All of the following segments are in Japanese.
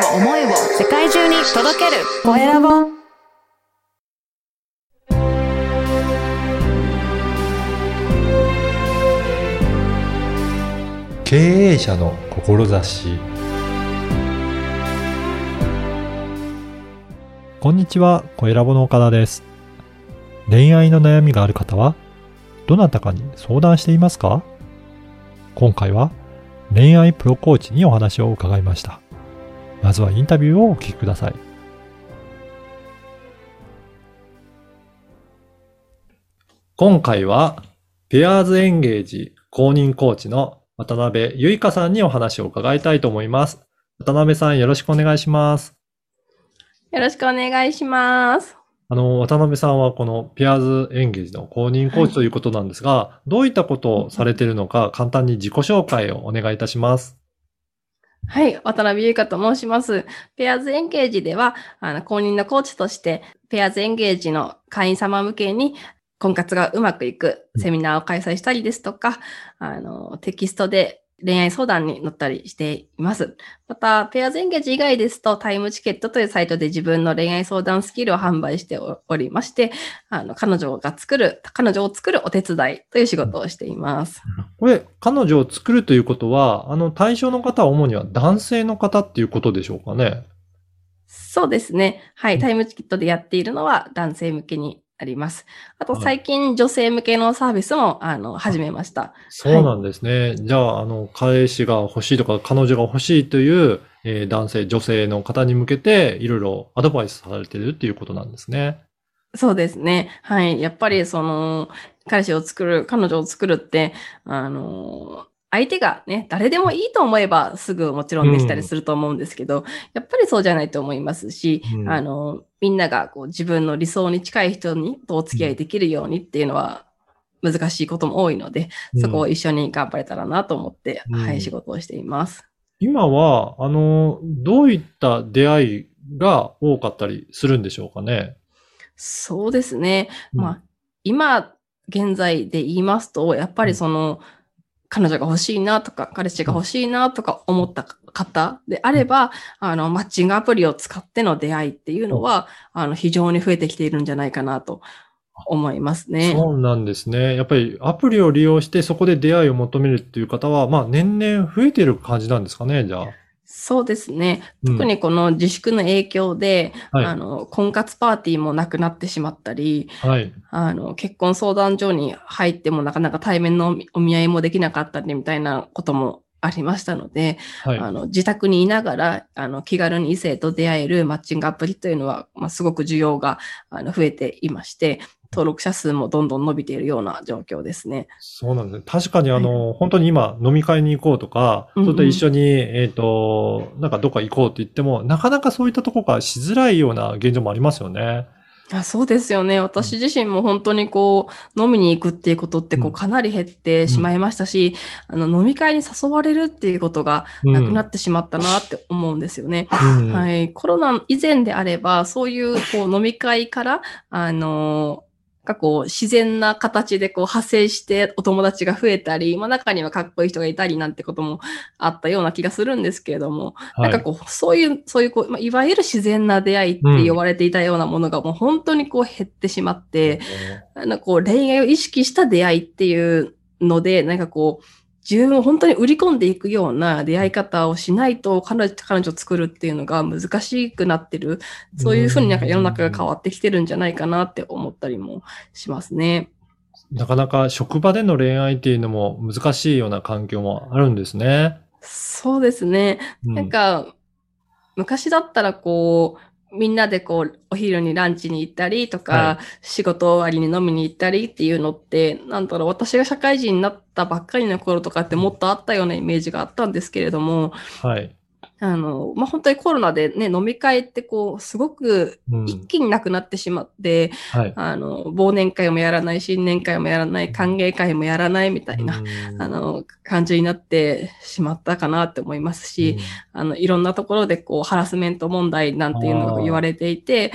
を思いを世界中に届けるコエラボ経営者の志こんにちは、コエラボの岡田です。恋愛の悩みがある方は、どなたかに相談していますか？今回は恋愛プロコーチにお話を伺いました。まずはインタビューをお聞きください。今回は、ペアーズエンゲージ公認コーチの渡辺ゆいかさんにお話を伺いたいと思います。渡辺さんよろしくお願いします。よろしくお願いします。あの、渡辺さんはこのペアーズエンゲージの公認コーチということなんですが、どういったことをされているのか簡単に自己紹介をお願いいたします。はい、渡辺優香と申します。ペアーズエンゲージでは、あの、公認のコーチとして、ペアーズエンゲージの会員様向けに、婚活がうまくいくセミナーを開催したりですとか、あの、テキストで恋愛相談に乗ったりしています。また、ペアーズエンゲージ以外ですと、タイムチケットというサイトで自分の恋愛相談スキルを販売しておりまして、あの、彼女が作る、彼女を作るお手伝いという仕事をしています。これ、彼女を作るということは、あの、対象の方は主には男性の方っていうことでしょうかね？そうですね。はい。うんタイムチケットでやっているのは男性向けにあります。あとはい最近女性向けのサービスも、あの、始めました。そうなんですね。じゃあ、あの、彼氏が欲しいとか、彼女が欲しいという、えー男性、女性の方に向けて、いろいろアドバイスされてるっていうことなんですね。そうですね。はい。やっぱりその、彼氏を作る、彼女を作るって、あの、相手がね、誰でもいいと思えばすぐもちろんできたりすると思うんですけど、やっぱりそうじゃないと思いますし、うんあの、みんながこう自分の理想に近い人にとお付き合いできるようにっていうのは難しいことも多いので、そこをうん一緒に頑張れたらなと思って、うんはい、仕事をしています。今は、あの、どういった出会いが多かったりするんでしょうかね？そうですね。うんまあ、今、現在で言いますと、やっぱりその、彼女が欲しいなとか、彼氏が欲しいなとか思った方であれば、あの、マッチングアプリを使っての出会いっていうのは、あの、非常に増えてきているんじゃないかなと思いますね。そうなんですね。やっぱりアプリを利用してそこで出会いを求めるっていう方は、まあ年々増えてる感じなんですかね、じゃあ。そうですね。うん特にこの自粛の影響で、はいあの、婚活パーティーもなくなってしまったり、はい。あの、結婚相談所に入ってもなかなか対面のお見お見合いもできなかったりみたいなこともありましたので、はい。あの、自宅にいながら、あの、気軽に異性と出会えるマッチングアプリというのは、まあ、すごく需要が、あの、増えていまして、登録者数もどんどん伸びているような状況ですね。そうなんですね。確かにあの、本当に今飲み会に行こうとか、うんうんそれと一緒に、えっ、と、なんかどっか行こうって言っても、なかなかそういったところがしづらいような現状もありますよね。あそうですよね。私自身も本当にこう、飲みに行くっていうことって、こうんう、かなり減ってしまいましたし、あの、飲み会に誘われるっていうことがなくなってしまったなって思うんですよね。うんはい。コロナ以前であれば、そういう、こう、飲み会から、あのーがこう、自然な形でこう、派生してお友達が増えたり、まあ中にはかっこいい人がいたりなんてこともあったような気がするんですけれども、なんかこう、そういう、そういうこう、まあ、いわゆる自然な出会いって呼ばれていたようなものがもう本当にこう減ってしまって、なんかこう、恋愛を意識した出会いっていうので、なんかこう、自分を本当に売り込んでいくような出会い方をしないと彼女彼女を作るっていうのが難しくなってる。そういうふうになんか世の中が変わってきてるんじゃないかなって思ったりもしますね。なかなか職場での恋愛っていうのも難しいような環境もあるんですね。そうですね。うなんか、昔だったらこう、みんなでこう、お昼にランチに行ったりとか、は仕事終わりに飲みに行ったりっていうのって、なんだろう、私が社会人になったばっかりの頃とかってもっとあったようなイメージがあったんですけれども、はい。あの、まあ、本当にコロナでね、飲み会ってこう、すごくうん。一気になくなってしまって、はい。あの、忘年会もやらない、新年会もやらない、歓迎会もやらないみたいな、うん。あの、感じになってしまったかなって思いますし、あの、いろんなところでこう、ハラスメント問題なんていうのが言われていて、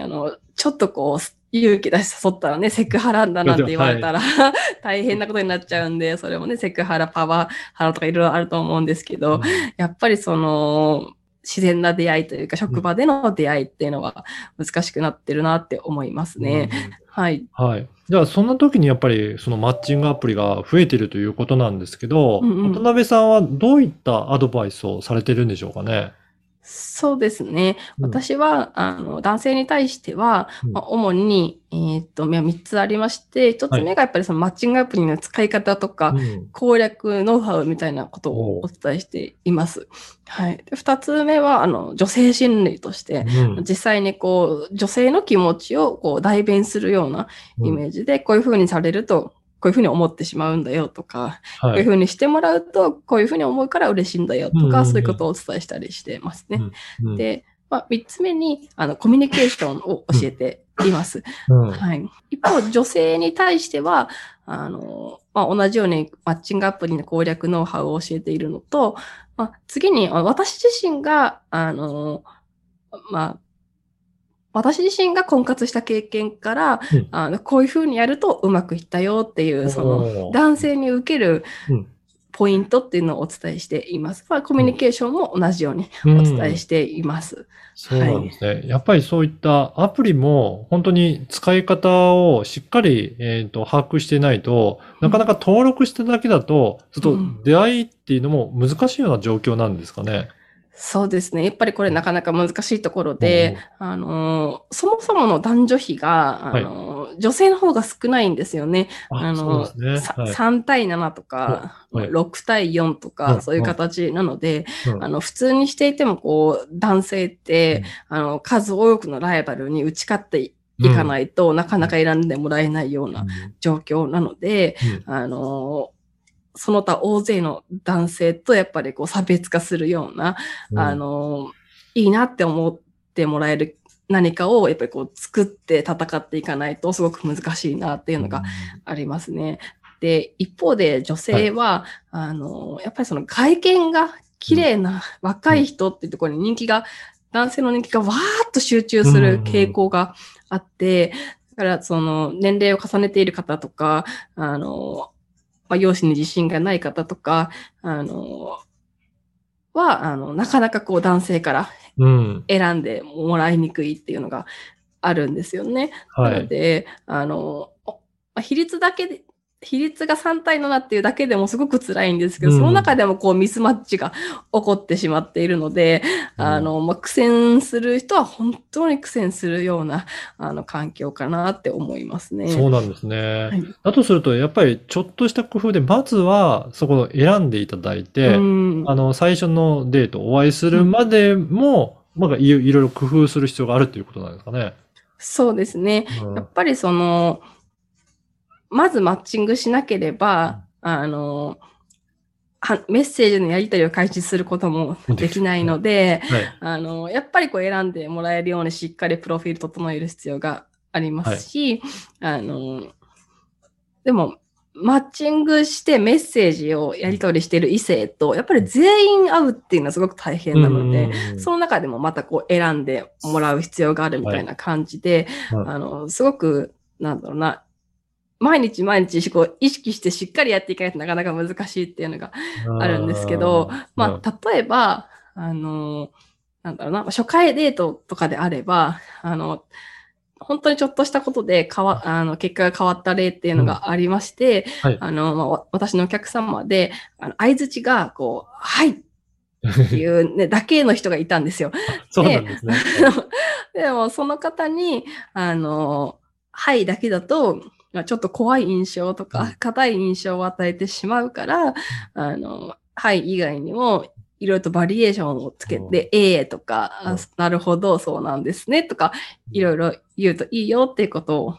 あの、ちょっとこう、勇気出して誘ったらね、セクハラだなんて言われたら、大変なことになっちゃうんで、それもね、セクハラ、パワハラとかいろいろあると思うんですけど、やっぱりその、自然な出会いというか、職場での出会いっていうのは難しくなってるなって思いますね。はい。うんはい。じゃあ、そんな時にやっぱり、そのマッチングアプリが増えてるということなんですけど、うんうん渡辺さんはどういったアドバイスをされてるんでしょうかね？そうですね。うん。私は、あの、男性に対しては、うん。まあ、主に、えーっと、まあ3つありまして、1つ目がやっぱりそのマッチングアプリの使い方とか、うん。攻略、ノウハウみたいなことをお伝えしています。はい。で二つ目は、あの、女性心理として、うん。実際にこう、女性の気持ちをこう代弁するようなイメージで、こういう風にされると、こういう風に思ってしまうんだよとか、こうはい。いう風にしてもらうと、こういう風に思うから嬉しいんだよとか、うんうんうんそういうことをお伝えしたりしてますね。うんで、まあ、三つ目に、あの、コミュニケーションを教えています。うんはい。一方、女性に対しては、あの、まあ、同じようにマッチングアプリの攻略ノウハウを教えているのと、まあ、次に、あ私自身が、あの、まあ、私自身が婚活した経験から、うんあの、こういうふうにやるとうまくいったよっていう、その、男性に受けるうんポイントっていうのをお伝えしています。まあ、コミュニケーションも同じようにうんお伝えしています。そうなんですね。やっぱりそういったアプリも本当に使い方をしっかり、えーと把握してないと、なかなか登録しただけだと、ちょっと出会いっていうのも難しいような状況なんですかね。そうですね。やっぱりこれなかなか難しいところで、あのー、そもそもの男女比が、あのー、女性の方が少ないんですよね。ああのね。はい。3対7とか、はい。6対4とうんか、そういう形なので、うん。あの、普通にしていても、こう、男性って、あの、数多くのライバルに打ち勝っていかないと、なかなか選んでもらえないような状況なので、うん。あの、その他大勢の男性とやっぱりこう差別化するような、うん。あの、いいなって思ってもらえる何かをやっぱりこう作って戦っていかないとすごく難しいなっていうのがありますね。で、一方で女性は、あの、やっぱりその外見が綺麗な若い人っていうところに人気が、男性の人気がわーっと集中する傾向があって、だからその年齢を重ねている方とか、あの、まあ、容姿に自信がない方とか、あの、は、あの、なかなかこう男性からうん。選んでもらいにくいっていうのがあるんですよね。はないの。で、あの、おまあ比率だけで、比率が3対7っていうだけでもすごく辛いんですけど、うんその中でもこうミスマッチが起こってしまっているので、うんあの、まあ、苦戦する人は本当に苦戦するような、あの、環境かなって思いますね。そうなんですね。はいだとすると、やっぱりちょっとした工夫で、まずはそこを選んでいただいて、うんあの、最初のデートお会いするまでも、なんかいろいろ工夫する必要があるということなんですかね。そうですね。うんやっぱりその、まずマッチングしなければ、あの、はメッセージのやり取りを開始することもできないので、はい。あの、やっぱりこう選んでもらえるようにしっかりプロフィール整える必要がありますし、あの、でも、マッチングしてメッセージをやり取りしている異性と、やっぱり全員会うっていうのはすごく大変なので、うん。その中でもまたこう選んでもらう必要があるみたいな感じで、はい。あの、すごく、なんだろうな、毎日毎日こう意識してしっかりやっていかないとなかなか難しいっていうのがあるんですけど、まあ、例えば、あの、なんだろうな、初回デートとかであれば、あの、本当にちょっとしたことで変わ、あの、結果が変わった例っていうのがありまして、はい。あの、まあわ、私のお客様で、あの、相づちが、こう、はい！っていうね、だけの人がいたんですよ。そうなんですね。でも、その方に、あの、はいだけだと、まあちょっと怖い印象とうん。か、硬い印象を与えてしまうから、あの、はい以外にも、いろいろとバリエーションをつけて、ええとか、なるほど、そうなんですね、とか、いろいろ言うといいよっていうことを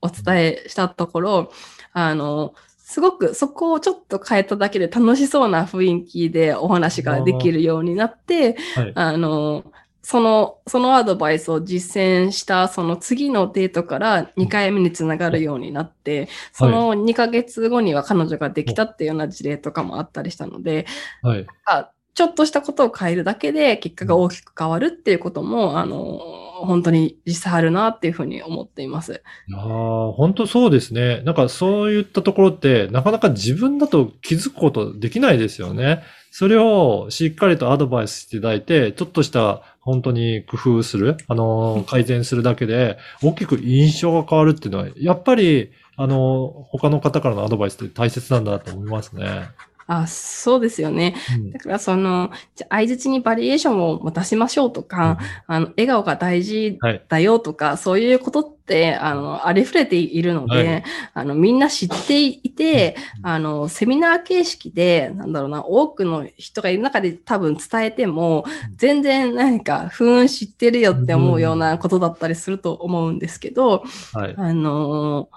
お伝えしたところ、あの、すごくそこをちょっと変えただけで楽しそうな雰囲気でお話ができるようになって、はい。あの、その、そのアドバイスを実践した、その次のデートから2回目につながるようになって、その2ヶ月後には彼女ができたっていうような事例とかもあったりしたので、はい。あちょっとしたことを変えるだけで結果が大きく変わるっていうことも、あの、本当に実際あるなっていうふうに思っています。いやー本当そうですね。なんかそういったところって、なかなか自分だと気づくことできないですよね。それをしっかりとアドバイスしていただいて、ちょっとした本当に工夫する、あの、改善するだけで、大きく印象が変わるっていうのは、やっぱり、あの、他の方からのアドバイスって大切なんだなと思いますね。あ、そうですよね。うん。だからその、じゃあ相槌にバリエーションを持たしましょうとか、あの、笑顔が大事はい。だよとか、そういうことって、あの、ありふれているので、はい。あの、みんな知っていて、うん。あの、セミナー形式で、なんだろうな、多くの人がいる中で多分伝えても、全然何か、ふーん知ってるよって思うようなことだったりすると思うんですけど、はい。あの、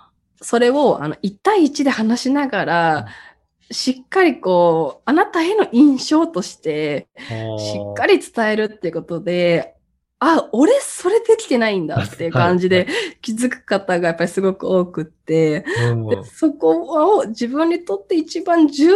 それを、あの、1対1で話しながら、しっかりこう、あなたへの印象として、しっかり。り伝えるっていうことで、あ、俺それできてないんだっていう感じで気づく方がやっぱりすごく多くって、そこを自分にとって一番重要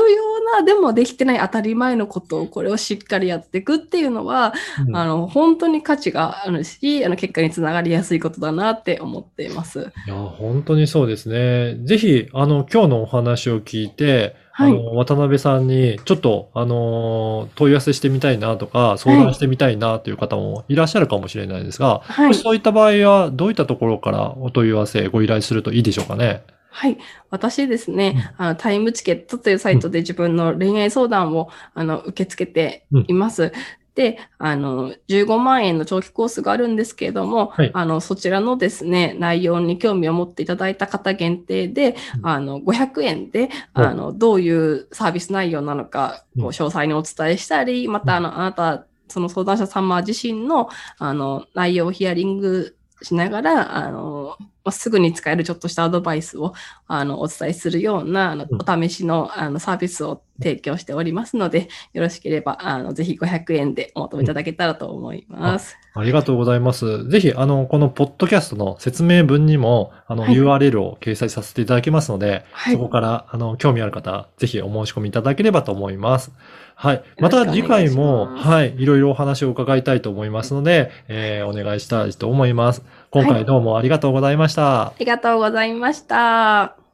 な、でもできてない当たり前のことをこれをしっかりやっていくっていうのは、うんあの、本当に価値があるし、あの、結果につながりやすいことだなって思っています。いや、本当にそうですね。ぜひ、あの、今日のお話を聞いて、はいあの、渡辺さんに、ちょっと、あの、問い合わせしてみたいなとか、相談してみたいなという方もいらっしゃるかもしれないですが、はいもし。そういった場合は、どういったところからお問い合わせ、ご依頼するといいでしょうかね？はい。私ですね、あの、タイムチケットというサイトで自分の恋愛相談を、あの、受け付けています。で、あの、15万円の長期コースがあるんですけれども、はい。あの、そちらのですね、内容に興味を持っていただいた方限定で、うん。あの、500円で、はい。あの、どういうサービス内容なのか、うん。こう詳細にお伝えしたり、また、あの、あなた、その相談者様自身の、あの、内容をヒアリングしながら、あの、まあすぐに使えるちょっとしたアドバイスを、あの、お伝えするような、あの、うん。お試しの、あの、サービスを提供しておりますので、よろしければ、あの、ぜひ500円でお求めいただけたらと思います。ありがとうございます。ぜひ、あの、このポッドキャストの説明文にも、あの、はい URL を掲載させていただきますので、はいそこから、あの、興味ある方、ぜひお申し込みいただければと思います。はい。また次回も、はい、いろいろお話を伺いたいと思いますので、えーお願いしたいと思います。今回どうもありがとうございました。ありがとうございました。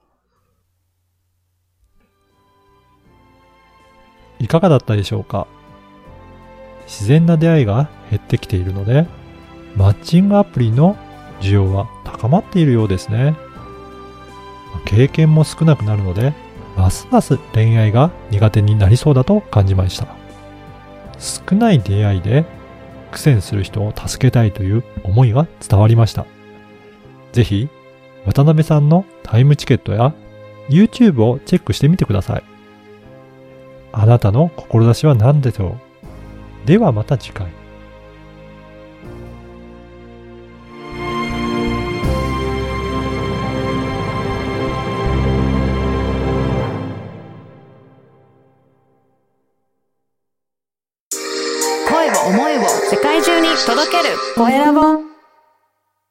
いかがだったでしょうか？自然な出会いが減ってきているので、マッチングアプリの需要は高まっているようですね。経験も少なくなるので、ますます恋愛が苦手になりそうだと感じました。少ない出会いで苦戦する人を助けたいという思いが伝わりました。ぜひ、渡辺さんのタイムチケットや YouTube をチェックしてみてください。あなたの志は何でしょう？ではまた次回。